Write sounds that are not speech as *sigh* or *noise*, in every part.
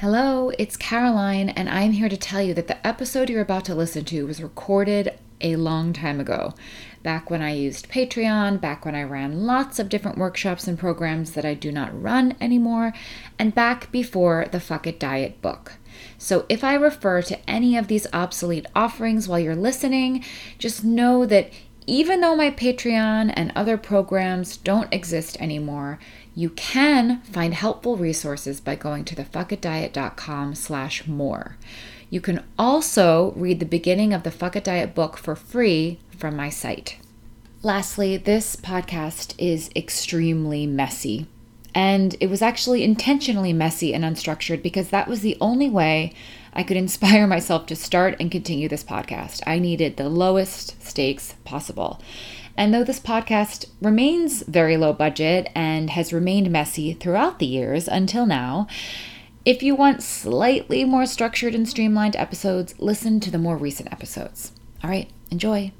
Hello, it's Caroline, and I'm here to tell you that the episode you're about to listen to was recorded a long time ago. Back when I used Patreon, back when I ran lots of different workshops and programs that I do not run anymore, and back before the Fuck It Diet book. So if I refer to any of these obsolete offerings while you're listening, just know that even though my Patreon and other programs don't exist anymore, you can find helpful resources by going to thefuckitdiet.com slash more. You can also read the beginning of the Fuck It Diet book for free from my site. Lastly, this podcast is extremely messy. And it was actually intentionally messy and unstructured because that was the only way I could *laughs* inspire myself to start and continue this podcast. I needed the lowest stakes possible. And though this podcast remains very low budget and has remained messy throughout the years until now, if you want slightly more structured and streamlined episodes, listen to the more recent episodes. All right, enjoy.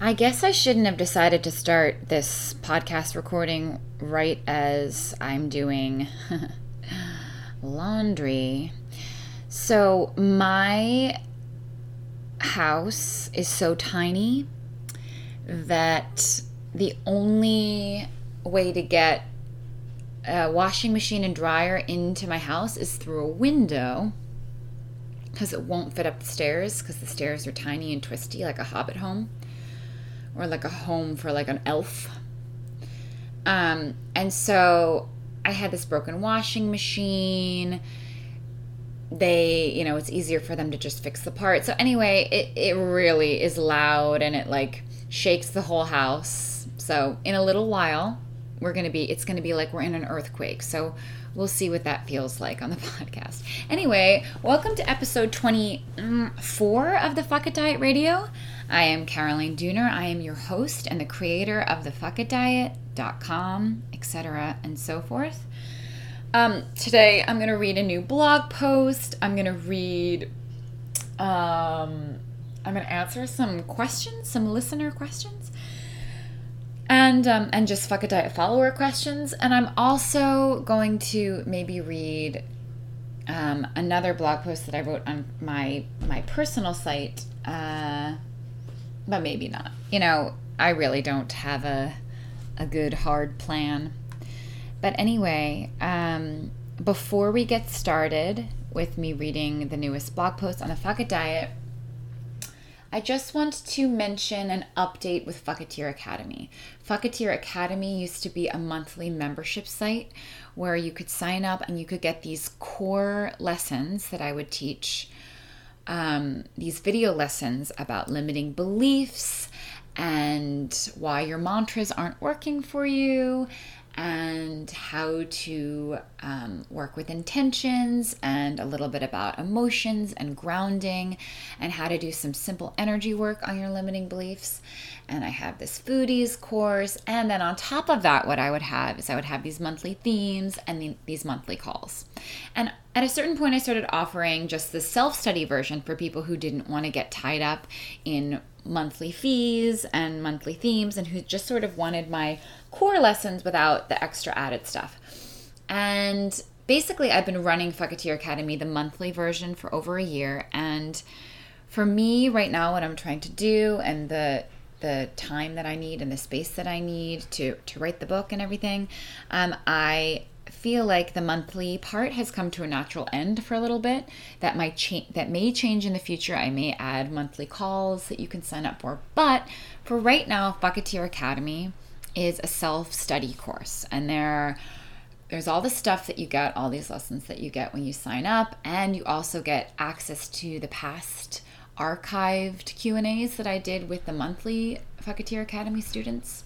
I guess I shouldn't have decided to start this podcast recording right as I'm doing *laughs* laundry. So, my house is so tiny that the only way to get a washing machine and dryer into my house is through a window because it won't fit up the stairs because the stairs are tiny and twisty like a hobbit home or like a home for like an elf. Um, and so i had this broken washing machine. They you know it's easier for them to just fix the part. So anyway it, it really is loud and it like shakes the whole house. So, in a little while, we're going to be, it's going to be like we're in an earthquake. So, we'll see what that feels like on the *laughs* podcast. Anyway, welcome to episode 24 of the Fuck It Diet Radio. I am Caroline Dooner. I am your host and the creator of the Fuck It Diet.com, etc., and so forth. Um, today, I'm going to read a new blog post. I'm going to read um, I'm going to answer some questions, some listener questions, and um, and just fuck it diet follower questions. And I'm also going to maybe read um, another blog post that I wrote on my my personal site, uh, but maybe not. You know, I really don't have a a good hard plan. But anyway, um, before we get started with me reading the newest blog post on the Fuck It Diet, I just want to mention an update with Fucketeer Academy. Fucketeer Academy used to be a monthly membership site where you could sign up and you could get these core lessons that I would teach. Um, these video lessons about limiting beliefs and why your mantras aren't working for you and how to um, work with intentions and a little bit about emotions and grounding and how to do some simple energy work on your limiting beliefs. And I have this foodies course. And then on top of that, what I would have is I would have these monthly themes and the, these monthly calls. And at a certain point, I started offering just the self study version for people who didn't want to get tied up in monthly fees and monthly themes and who just sort of wanted my core lessons without the extra added stuff. And basically, I've been running Fucketeer Academy, the monthly version, for over a year. And for me, right now, what I'm trying to do and the the time that I need and the space that I need to to write the book and everything, um, I feel like the monthly part has come to a natural end for a little bit. That might change. That may change in the future. I may add monthly calls that you can sign up for. But for right now, Fucketeer Academy is a self-study course, and there. There's all the stuff that you get, all these lessons that you get when you sign up, and you also get access to the past archived Q&As that I did with the monthly Fucketeer Academy students.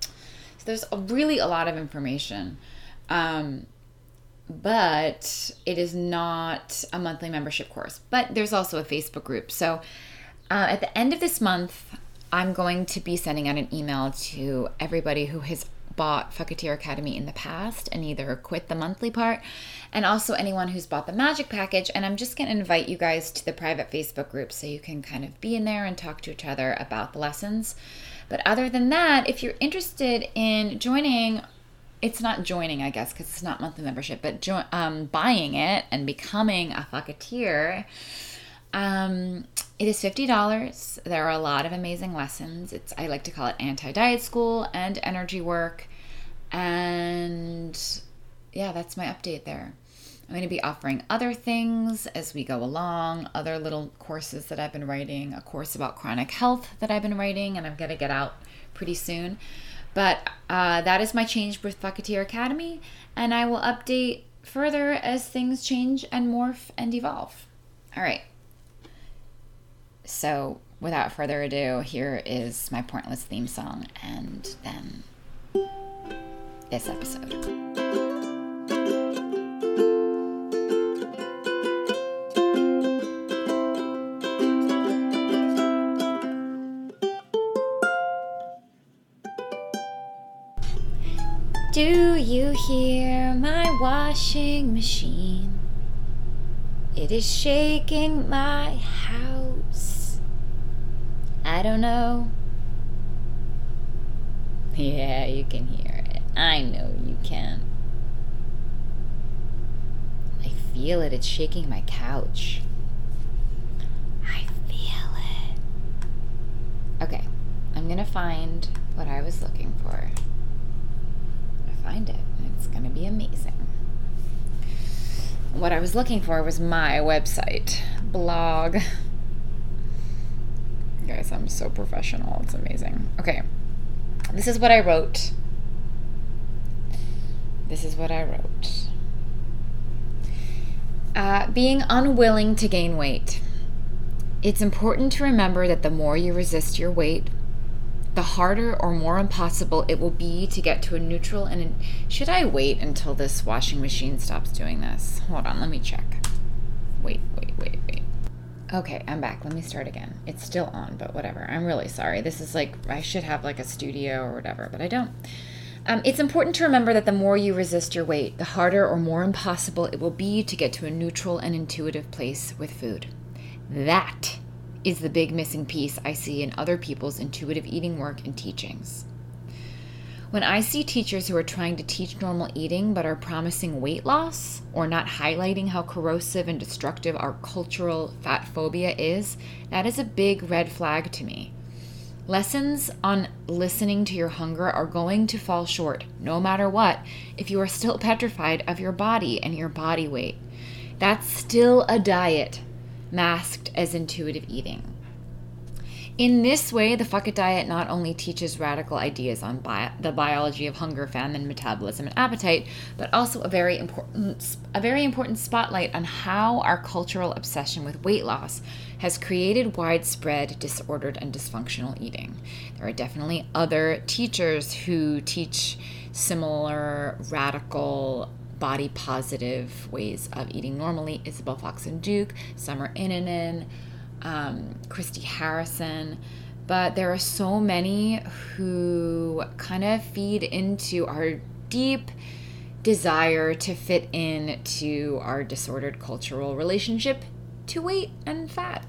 So there's a, really a lot of information. Um, but it is not a monthly membership course. But there's also a Facebook group. So uh, at the end of this month, I'm going to be sending out an email to everybody who has bought Fucketeer Academy in the past and either quit the monthly part, and also anyone who's bought the magic package. And I'm just going to invite you guys to the private Facebook group so you can kind of be in there and talk to each other about the lessons. But other than that, if you're interested in joining it's not joining, I guess, because it's not monthly membership, but jo- um, buying it and becoming a fucketeer, um, it is fifty dollars. There are a lot of amazing lessons. It's I like to call it anti diet school and energy work, and yeah, that's my update there. I'm going to be offering other things as we go along, other little courses that I've been writing, a course about chronic health that I've been writing, and I'm going to get out pretty soon. But uh, that is my change with Fucketeer Academy, and I will update further as things change and morph and evolve. All right. So, without further ado, here is my pointless theme song, and then this episode. Do you hear my washing machine? It is shaking my house. I don't know. Yeah, you can hear it. I know you can. I feel it. It's shaking my couch. I feel it. Okay, I'm gonna find what I was looking for I find it. It's to be amazing. What I was looking for was my website, blog. So professional. It's amazing. Okay. This is what I wrote. This is what I wrote. Uh, being unwilling to gain weight. It's important to remember that the more you resist your weight, the harder or more impossible it will be to get to a neutral and should I wait until this washing machine stops doing this? Hold on, let me check. Wait, wait, wait, wait. Okay, I'm back. Let me start again. It's still on, but whatever. I'm really sorry. This is like I should have like a studio or whatever, but I don't. Um, it's important to remember that the more you resist your weight, the harder or more impossible it will be to get to a neutral and intuitive place with food. That is the big missing piece I see in other people's intuitive eating work and teachings. When I see teachers who are trying to teach normal eating but are promising weight loss or not highlighting how corrosive and destructive our cultural fat phobia is, that is a big red flag to me. Lessons on listening to your hunger are going to fall short, no matter what, if you are still petrified of your body and your body weight. That's still a diet masked as intuitive eating. In this way, the Fuck It Diet not only teaches radical ideas on bi- the biology of hunger, famine, metabolism, and appetite, but also a very important a very important spotlight on how our cultural obsession with weight loss has created widespread disordered and dysfunctional eating. There are definitely other teachers who teach similar radical body positive ways of eating normally Isabel Foxen Duke, Summer Innanen, um, Christy Harrison. But there are so many who kind of feed into our deep desire to fit in to our disordered cultural relationship to weight and fat.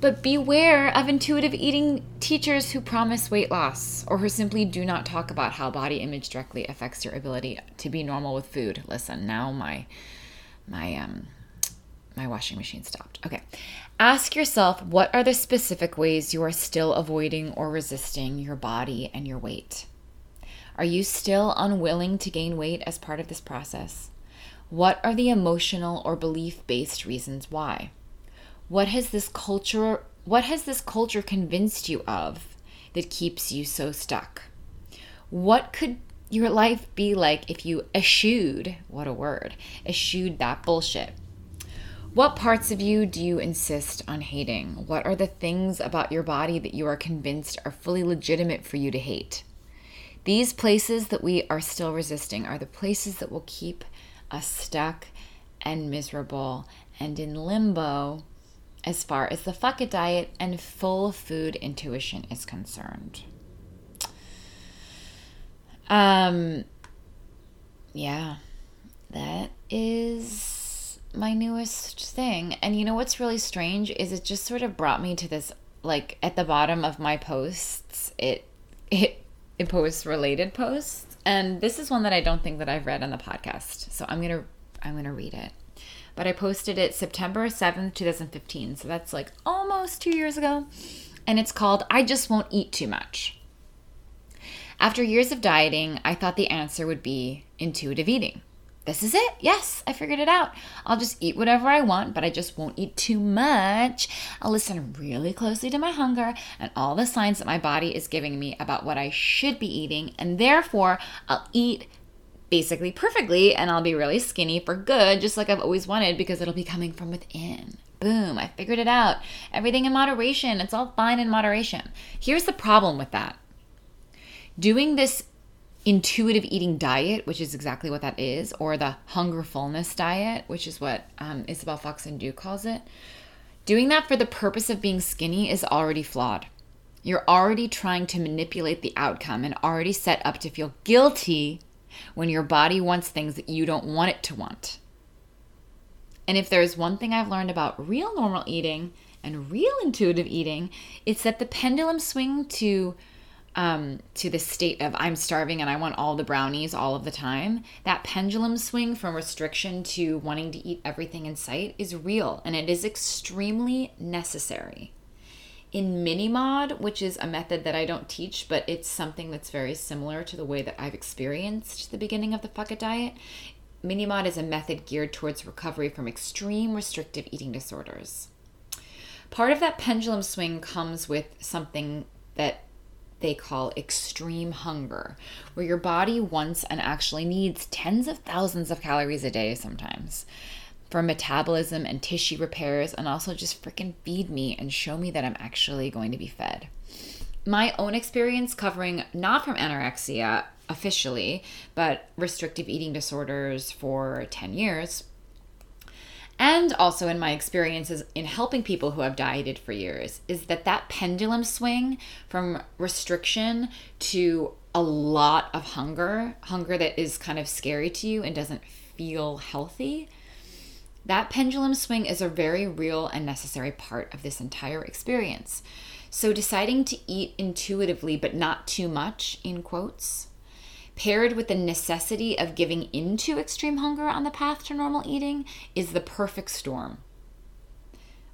But beware of intuitive eating teachers who promise weight loss or who simply do not talk about how body image directly affects your ability to be normal with food. Listen, now my my um my washing machine stopped. Okay. Ask yourself what are the specific ways you are still avoiding or resisting your body and your weight? Are you still unwilling to gain weight as part of this process? What are the emotional or belief based reasons why? What has this culture what has this culture convinced you of that keeps you so stuck? What could your life be like if you eschewed, what a word, eschewed that bullshit? What parts of you do you insist on hating? What are the things about your body that you are convinced are fully legitimate for you to hate? These places that we are still resisting are the places that will keep us stuck and miserable and in limbo as far as the fuck it diet and full food intuition is concerned. Um, yeah, that is my newest thing. And you know what's really strange is it just sort of brought me to this like at the bottom of my posts, it it it posts related posts And this is one that I don't think that I've read on the podcast. So I'm going to I'm going to read it. But I posted it September 7th, 2015. So that's like almost 2 years ago. And it's called I just won't eat too much. After years of dieting, I thought the answer would be intuitive eating. This is it. Yes, I figured it out. I'll just eat whatever I want, but I just won't eat too much. I'll listen really closely to my hunger and all the signs that my body is giving me about what I should be eating, and therefore I'll eat basically perfectly and I'll be really skinny for good, just like I've always wanted because it'll be coming from within. Boom, I figured it out. Everything in moderation. It's all fine in moderation. Here's the problem with that doing this intuitive eating diet, which is exactly what that is, or the hunger fullness diet, which is what um, Isabel Foxen Duke calls it, doing that for the purpose of being skinny is already flawed. You're already trying to manipulate the outcome and already set up to feel guilty when your body wants things that you don't want it to want. And if there's one thing I've learned about real normal eating and real intuitive eating, it's that the pendulum swing to um, to the state of I'm starving and I want all the brownies all of the time, that pendulum swing from restriction to wanting to eat everything in sight is real and it is extremely necessary. In MinnieMaud, which is a method that I don't teach, but it's something that's very similar to the way that I've experienced the beginning of the Fuck It diet, MinnieMaud is a method geared towards recovery from extreme restrictive eating disorders. Part of that pendulum swing comes with something that they call extreme hunger, where your body wants and actually needs tens of thousands of calories a day sometimes for metabolism and tissue repairs, and also just freaking feed me and show me that I'm actually going to be fed. My own experience covering not from anorexia officially, but restrictive eating disorders for 10 years and also in my experiences in helping people who have dieted for years is that that pendulum swing from restriction to a lot of hunger hunger that is kind of scary to you and doesn't feel healthy that pendulum swing is a very real and necessary part of this entire experience. So deciding to eat intuitively but not too much in quotes paired with the necessity of giving into extreme hunger on the path to normal eating is the perfect storm.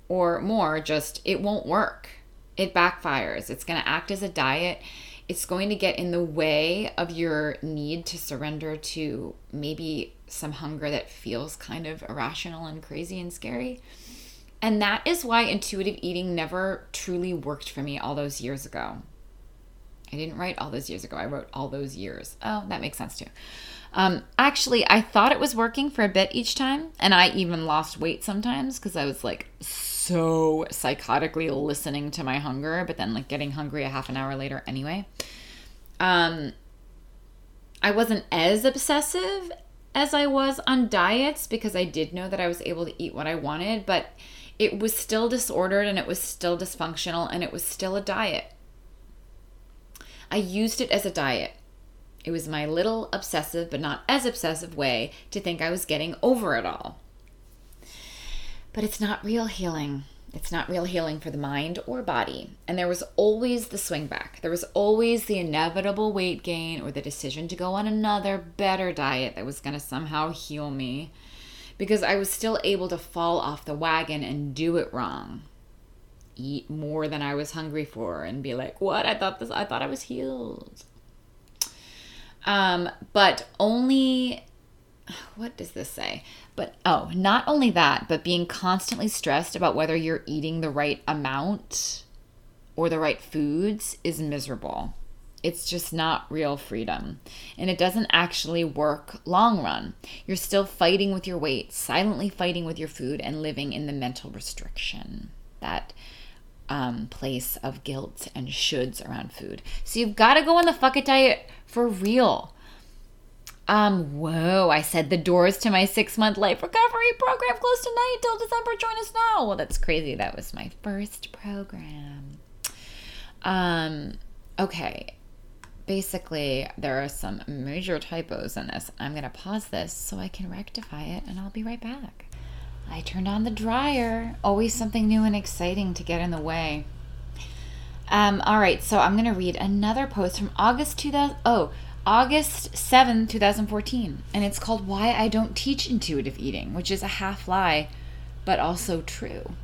Or more, just it won't work. It backfires. It's going to act as a diet. It's going to get in the way of your need to surrender to maybe some hunger that feels kind of irrational and crazy and scary. And that is why intuitive eating never truly worked for me all those years ago. I didn't write all those years ago. I wrote all those years. Oh, that makes sense too. Um, actually, I thought it was working for a bit each time, and I even lost weight sometimes because I was like so psychotically listening to my hunger, but then like getting hungry a half an hour later anyway. Um, I wasn't as obsessive as I was on diets because I did know that I was able to eat what I wanted, but it was still disordered and it was still dysfunctional and it was still a diet. I used it as a diet. It was my little obsessive, but not as obsessive way to think I was getting over it all. But it's not real healing. It's not real healing for the mind or body. And there was always the swing back. There was always the inevitable weight gain or the decision to go on another better diet that was going to somehow heal me because I was still able to fall off the wagon and do it wrong eat more than I was hungry for and be like, "What? I thought this I thought I was healed." Um, but only what does this say? But oh, not only that, but being constantly stressed about whether you're eating the right amount or the right foods is miserable. It's just not real freedom. And it doesn't actually work long run. You're still fighting with your weight, silently fighting with your food, and living in the mental restriction that um, place of guilt and shoulds around food. So you've got to go on the fuck it diet for real. Um, whoa, I said the doors to my six month life recovery program close tonight till December. Join us now. Well, that's crazy. That was my first program. Um, okay. Basically, there are some major typos in this. I'm going to pause this so I can rectify it and I'll be right back. I turned on the dryer. Always something new and exciting to get in the way. Um, all right, so I'm going to read another post from August 2000. Oh, August 7, 2014. And it's called Why I Don't Teach Intuitive Eating, which is a half lie, but also true.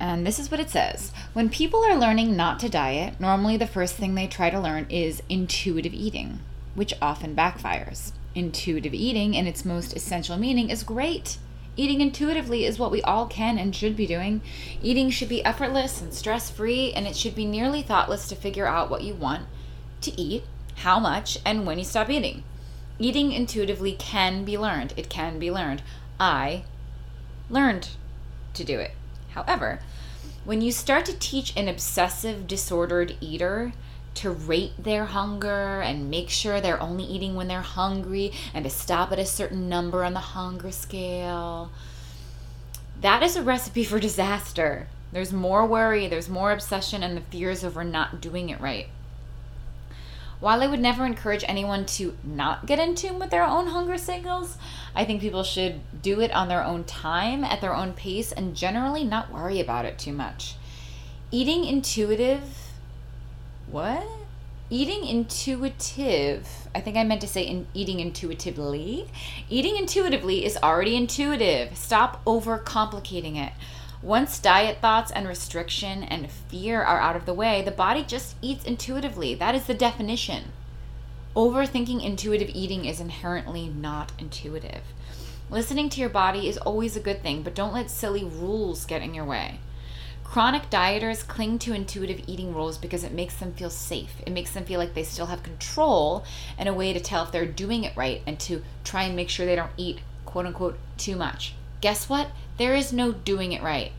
And this is what it says When people are learning not to diet, normally the first thing they try to learn is intuitive eating, which often backfires. Intuitive eating, in its most essential meaning, is great. Eating intuitively is what we all can and should be doing. Eating should be effortless and stress free, and it should be nearly thoughtless to figure out what you want to eat, how much, and when you stop eating. Eating intuitively can be learned. It can be learned. I learned to do it. However, when you start to teach an obsessive, disordered eater to rate their hunger and make sure they're only eating when they're hungry and to stop at a certain number on the hunger scale, that is a recipe for disaster. There's more worry, there's more obsession, and the fears over not doing it right. While I would never encourage anyone to not get in tune with their own hunger signals, I think people should do it on their own time, at their own pace, and generally not worry about it too much. Eating intuitive, what? Eating intuitive, I think I meant to say in eating intuitively. Eating intuitively is already intuitive. Stop overcomplicating it. Once diet thoughts and restriction and fear are out of the way, the body just eats intuitively. That is the definition. Overthinking intuitive eating is inherently not intuitive. Listening to your body is always a good thing, but don't let silly rules get in your way. Chronic dieters cling to intuitive eating rules because it makes them feel safe. It makes them feel like they still have control and a way to tell if they're doing it right and to try and make sure they don't eat quote unquote too much. Guess what? There is no doing it right.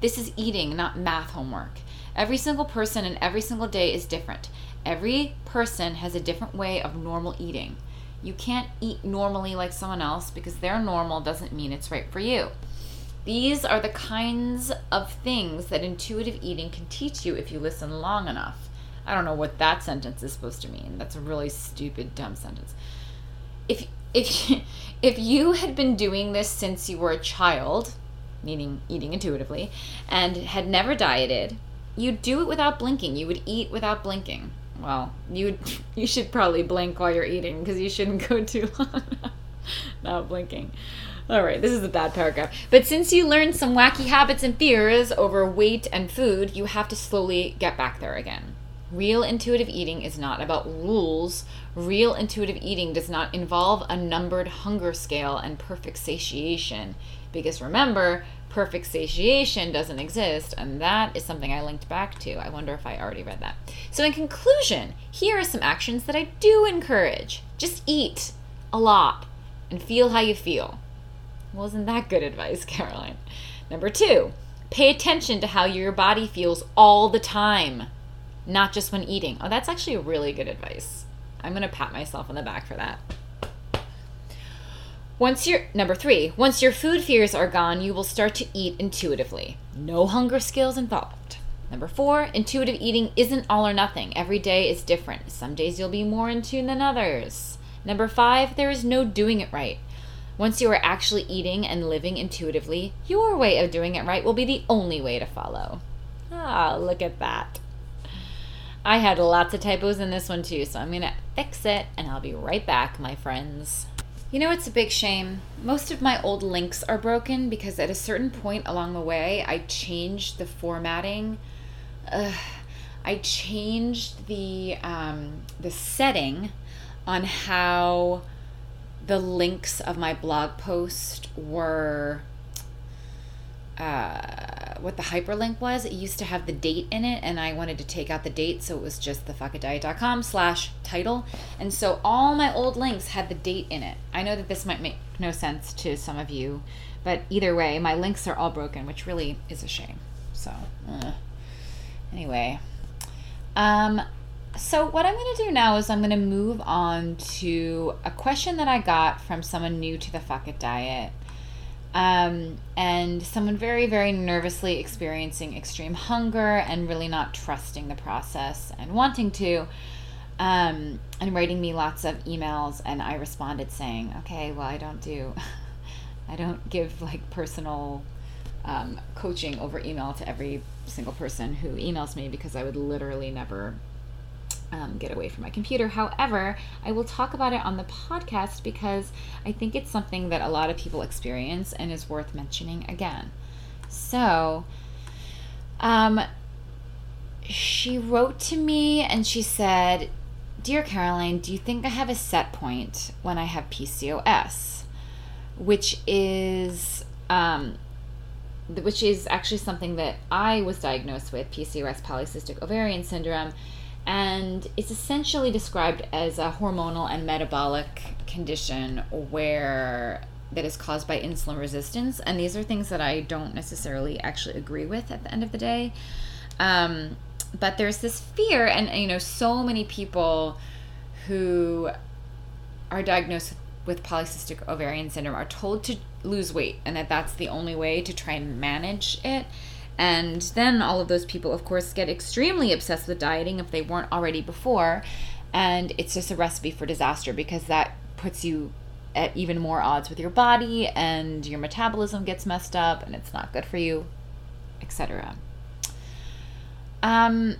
This is eating, not math homework. Every single person and every single day is different. Every person has a different way of normal eating. You can't eat normally like someone else because their normal doesn't mean it's right for you. These are the kinds of things that intuitive eating can teach you if you listen long enough. I don't know what that sentence is supposed to mean. That's a really stupid, dumb sentence. If if *laughs* if you had been doing this since you were a child, meaning eating intuitively, and had never dieted, you'd do it without blinking. You would eat without blinking. Well, you *laughs* you should probably blink while you're eating because you shouldn't go too *laughs* long not blinking. All right, this is a bad paragraph. But since you learned some wacky habits and fears over weight and food, you have to slowly get back there again. Real intuitive eating is not about rules. Real intuitive eating does not involve a numbered hunger scale and perfect satiation. Because remember, perfect satiation doesn't exist, and that is something I linked back to. I wonder if I already read that. So, in conclusion, here are some actions that I do encourage just eat a lot and feel how you feel. Wasn't that good advice, *laughs* Caroline? Number two, pay attention to how your body feels all the time not just when eating. Oh, that's actually really good advice. I'm going to pat myself on the back for that. Once your number 3, once your food fears are gone, you will start to eat intuitively. No hunger skills involved. Number 4, intuitive eating isn't all or nothing. Every day is different. Some days you'll be more in tune than others. Number 5, there is no doing it right. Once you are actually eating and living intuitively, your way of doing it right will be the only way to follow. Ah, look at that. I had lots of typos in this one too, so I'm going to fix it and I'll be right back, my friends. You know, it's a big shame. Most of my old links are broken because at a certain point along the way, I changed the formatting. Ugh, I changed the um, the setting on how the links of my blog post were uh, what the hyperlink was. It used to have the date in it, and I wanted to take out the date, so it was just thefuckitdiet.com slash title. And so all my old links had the date in it. I know that this might make no sense to some of you, but either way, my links are all broken, which really is a shame. So, uh. anyway. Um, so what I'm going to do now is I'm going to move on to a question that I got from someone new to the Fuck It Diet um, and someone very, very nervously experiencing extreme hunger and really not trusting the process and wanting to, um, and writing me lots of emails. And I responded saying, okay, well, I don't do, *laughs* I don't give like personal um, coaching over email to every single person who emails me because I would literally never um, get away from my computer. However, I will talk about it on the podcast because I think it's something that a lot of people experience and is worth mentioning again. So, um, she wrote to me and she said, Dear Caroline, do you think I have a set point when I have PCOS? Which is, um, which is actually something that I was diagnosed with PCOS, polycystic ovarian syndrome and it's essentially described as a hormonal and metabolic condition where that is caused by insulin resistance. And these are things that i don't necessarily actually agree with at the end of the day. Um, but there's this fear and you know so many people who are diagnosed with polycystic ovarian syndrome are told to lose weight and that that's the only way to try and manage it and then all of those people, of course, get extremely obsessed with dieting if they weren't already before. And it's just a recipe for disaster because that puts you at even more odds with your body and your metabolism gets messed up and it's not good for you, etc. Um,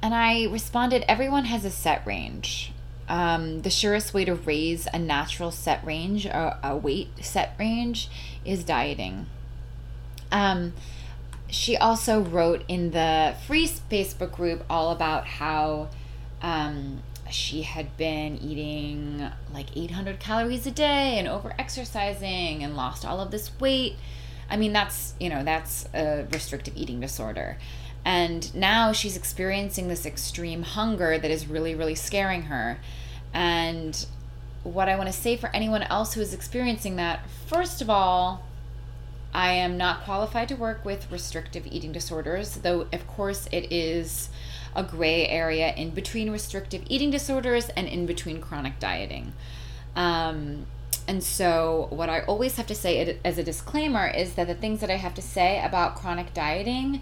and I responded, everyone has a set range. Um, the surest way to raise a natural set range, a, a weight set range, is dieting. Um, she also wrote in the free Facebook group all about how um, she had been eating like 800 calories a day and over exercising and lost all of this weight. I mean, that's, you know, that's a restrictive eating disorder. And now she's experiencing this extreme hunger that is really, really scaring her. And what I want to say for anyone else who is experiencing that, first of all, I am not qualified to work with restrictive eating disorders, though, of course, it is a gray area in between restrictive eating disorders and in between chronic dieting. Um, and so, what I always have to say as a disclaimer is that the things that I have to say about chronic dieting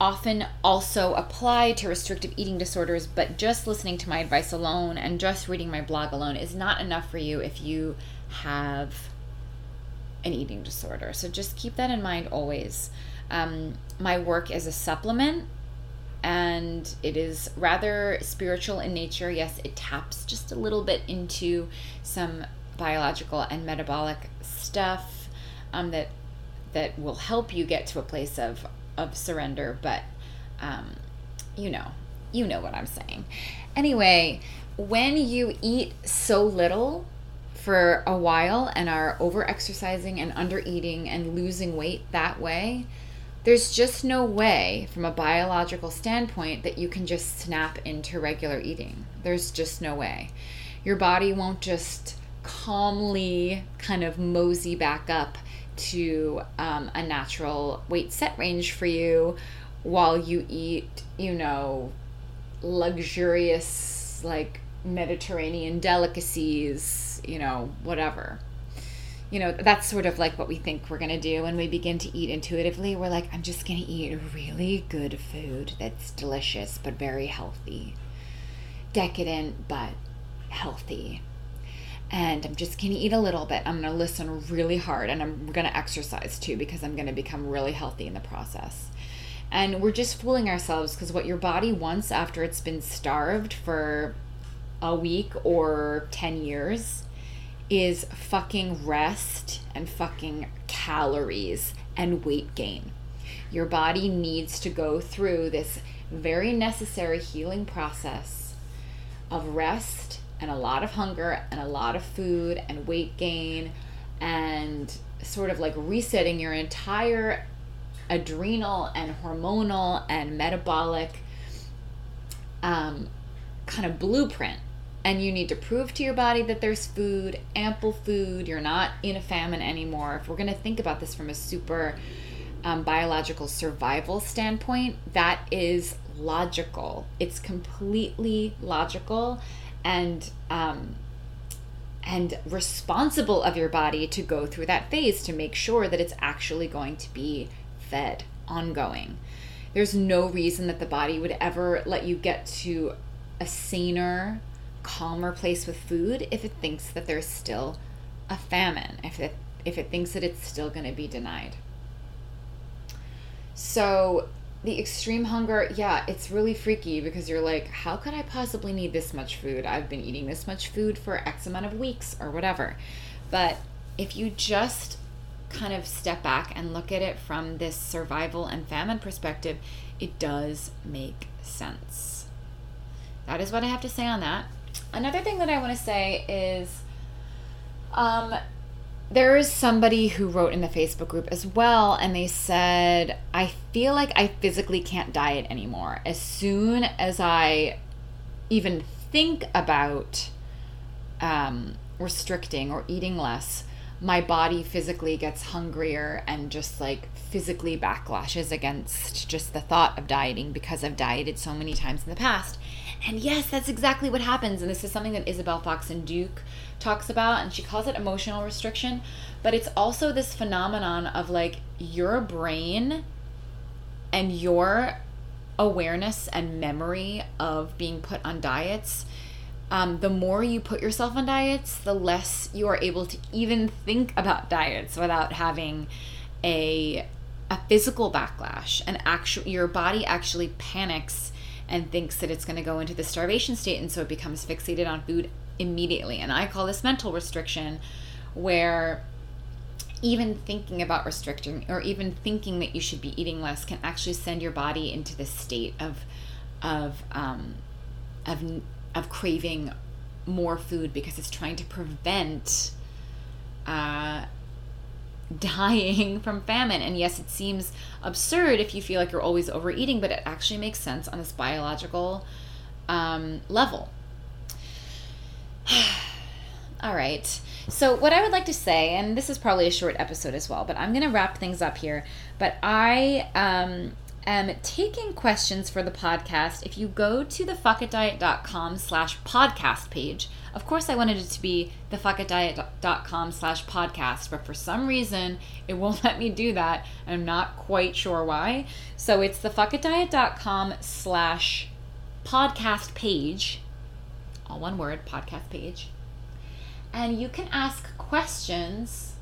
often also apply to restrictive eating disorders, but just listening to my advice alone and just reading my blog alone is not enough for you if you have an eating disorder. So just keep that in mind always. Um, my work is a supplement and it is rather spiritual in nature. Yes, it taps just a little bit into some biological and metabolic stuff um, that that will help you get to a place of of surrender. But um, you know, you know what I'm saying. Anyway, when you eat so little for a while and are over exercising and under eating and losing weight that way, there's just no way from a biological standpoint that you can just snap into regular eating. There's just no way. Your body won't just calmly kind of mosey back up to um, a natural weight set range for you while you eat, you know, luxurious, like Mediterranean delicacies, you know, whatever. You know, that's sort of like what we think we're going to do when we begin to eat intuitively. We're like, I'm just going to eat really good food that's delicious but very healthy. Decadent but healthy. And I'm just going to eat a little bit. I'm going to listen really hard and I'm going to exercise too because I'm going to become really healthy in the process. And we're just fooling ourselves because what your body wants after it's been starved for a week or 10 years is fucking rest and fucking calories and weight gain. Your body needs to go through this very necessary healing process of rest and a lot of hunger and a lot of food and weight gain and sort of like resetting your entire adrenal and hormonal and metabolic um, kind of blueprint and you need to prove to your body that there's food, ample food, you're not in a famine anymore. If we're going to think about this from a super um, biological survival standpoint, that is logical. It's completely logical and um, and responsible of your body to go through that phase to make sure that it's actually going to be fed ongoing. There's no reason that the body would ever let you get to a saner calmer place with food if it thinks that there's still a famine, if it, if it thinks that it's still going to be denied. So, the extreme hunger, yeah, it's really freaky because you're like, how could I possibly need this much food? I've been eating this much food for X amount of weeks or whatever. But if you just kind of step back and look at it from this survival and famine perspective, it does make sense. That is what I have to say on that. Another thing that I want to say is um, there is somebody who wrote in the Facebook group as well, and they said, I feel like I physically can't diet anymore. As soon as I even think about um, restricting or eating less, my body physically gets hungrier and just like physically backlashes against just the thought of dieting because I've dieted so many times in the past. And yes, that's exactly what happens. And this is something that Isabel Foxen Duke talks about, and she calls it emotional restriction. But it's also this phenomenon of like your brain and your awareness and memory of being put on diets. Um, the more you put yourself on diets, the less you are able to even think about diets without having a a physical backlash. And actually, your body actually panics and thinks that it's going to go into the starvation state and so it becomes fixated on food immediately. And i call this mental restriction where even thinking about restricting or even thinking that you should be eating less can actually send your body into this state of of um, of of craving more food because it's trying to prevent uh, dying *laughs* from famine. And yes, it seems absurd if you feel like you're always overeating, but it actually makes sense on this biological um, level. *sighs* All right. So, what I would like to say, and this is probably a short episode as well, but I'm going to wrap things up here. But I um, am taking questions for the podcast. If you go to the fuckitdiet.com slash podcast page, of course, I wanted it to be thefuckitdiet.com slash podcast, but for some reason, it won't *laughs* let me do that. I'm not quite sure why. So it's thefuckitdiet.com slash podcast page, all one word, podcast page. And you can ask questions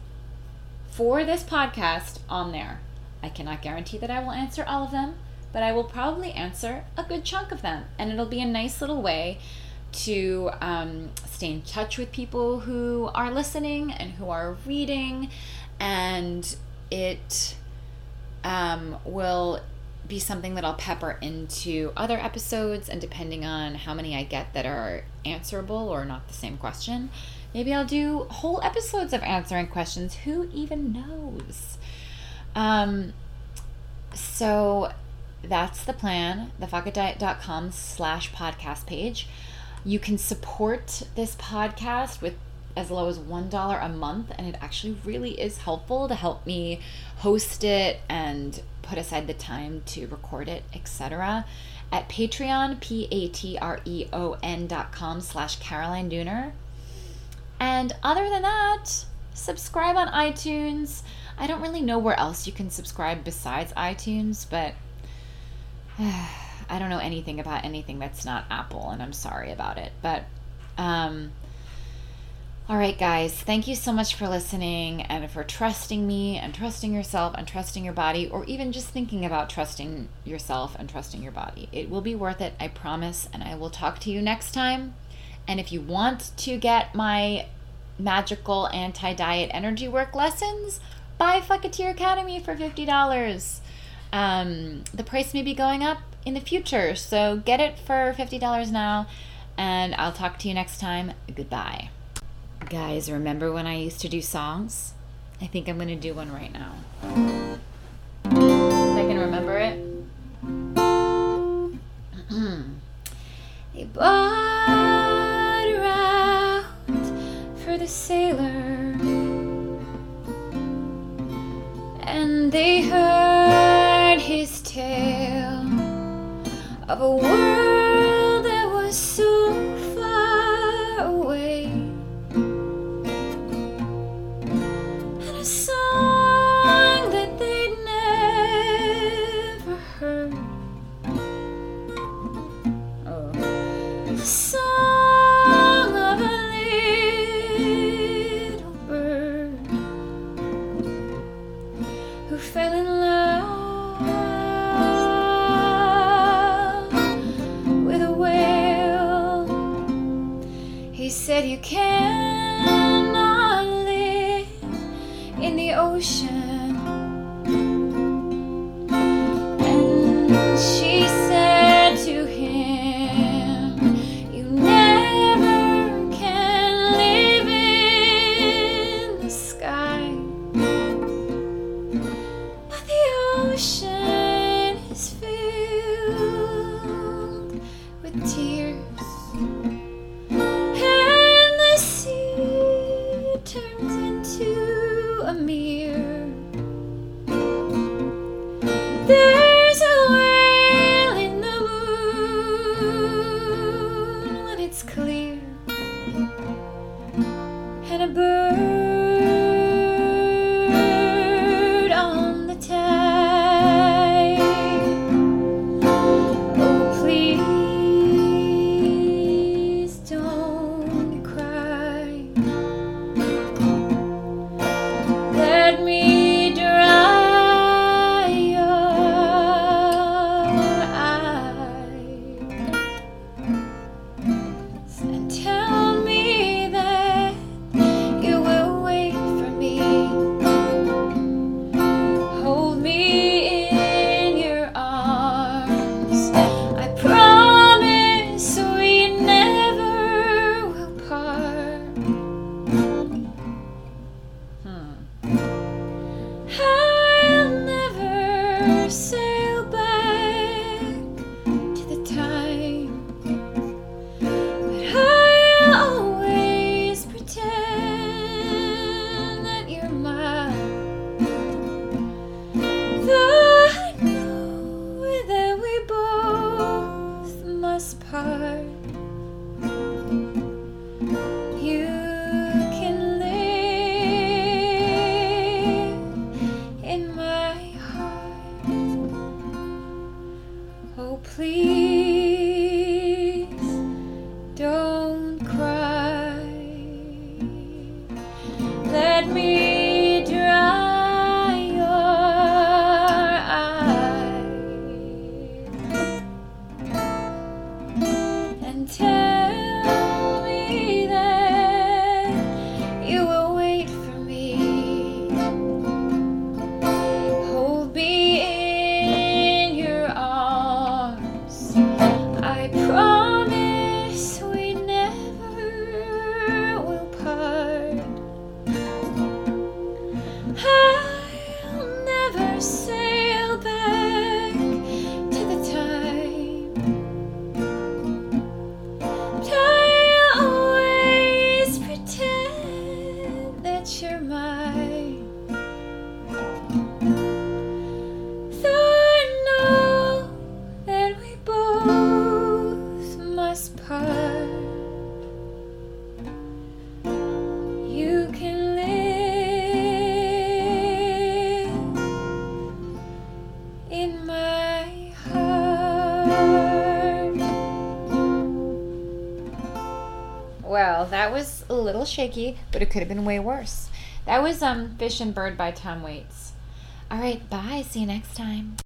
for this podcast on there. I cannot guarantee that I will answer all of them, but I will probably answer a good chunk of them. And it'll be a nice little way to um, stay in touch with people who are listening and who are reading, and it um, will be something that I'll pepper into other episodes. And depending on how many I get that are answerable or not the same question, maybe I'll do whole episodes of answering questions. Who even knows? Um, so that's the plan. Thefuckitdiet.com slash podcast page. You can support this podcast with as low as $1 a month, and it actually really is helpful to help me host it and put aside the time to record it, etc. At Patreon, P-A-T-R-E-O-N dot com slash Caroline Dooner. And other than that, subscribe on iTunes. I don't really know where else you can subscribe besides iTunes, but *sighs* I don't know anything about anything that's not Apple, and I'm sorry about it. But, um, all right, guys, thank you so much for listening and for trusting me and trusting yourself and trusting your body, or even just thinking about trusting yourself and trusting your body. It will be worth it, I promise, and I will talk to you next time. And if you want to get my magical anti diet energy work lessons, buy Fucketeer Academy for $50. Um, the price may be going up in the future. So get it for $50 now, and I'll talk to you next time. Goodbye. Guys, remember when I used to do songs? I think I'm going to do one right now. If I can remember it. *clears throat* they bought for the sailor, and they heard his tale of a world shaky, but it could have been way worse. That was um, Fish and Bird by Tom Waits. All right, bye. See you next time.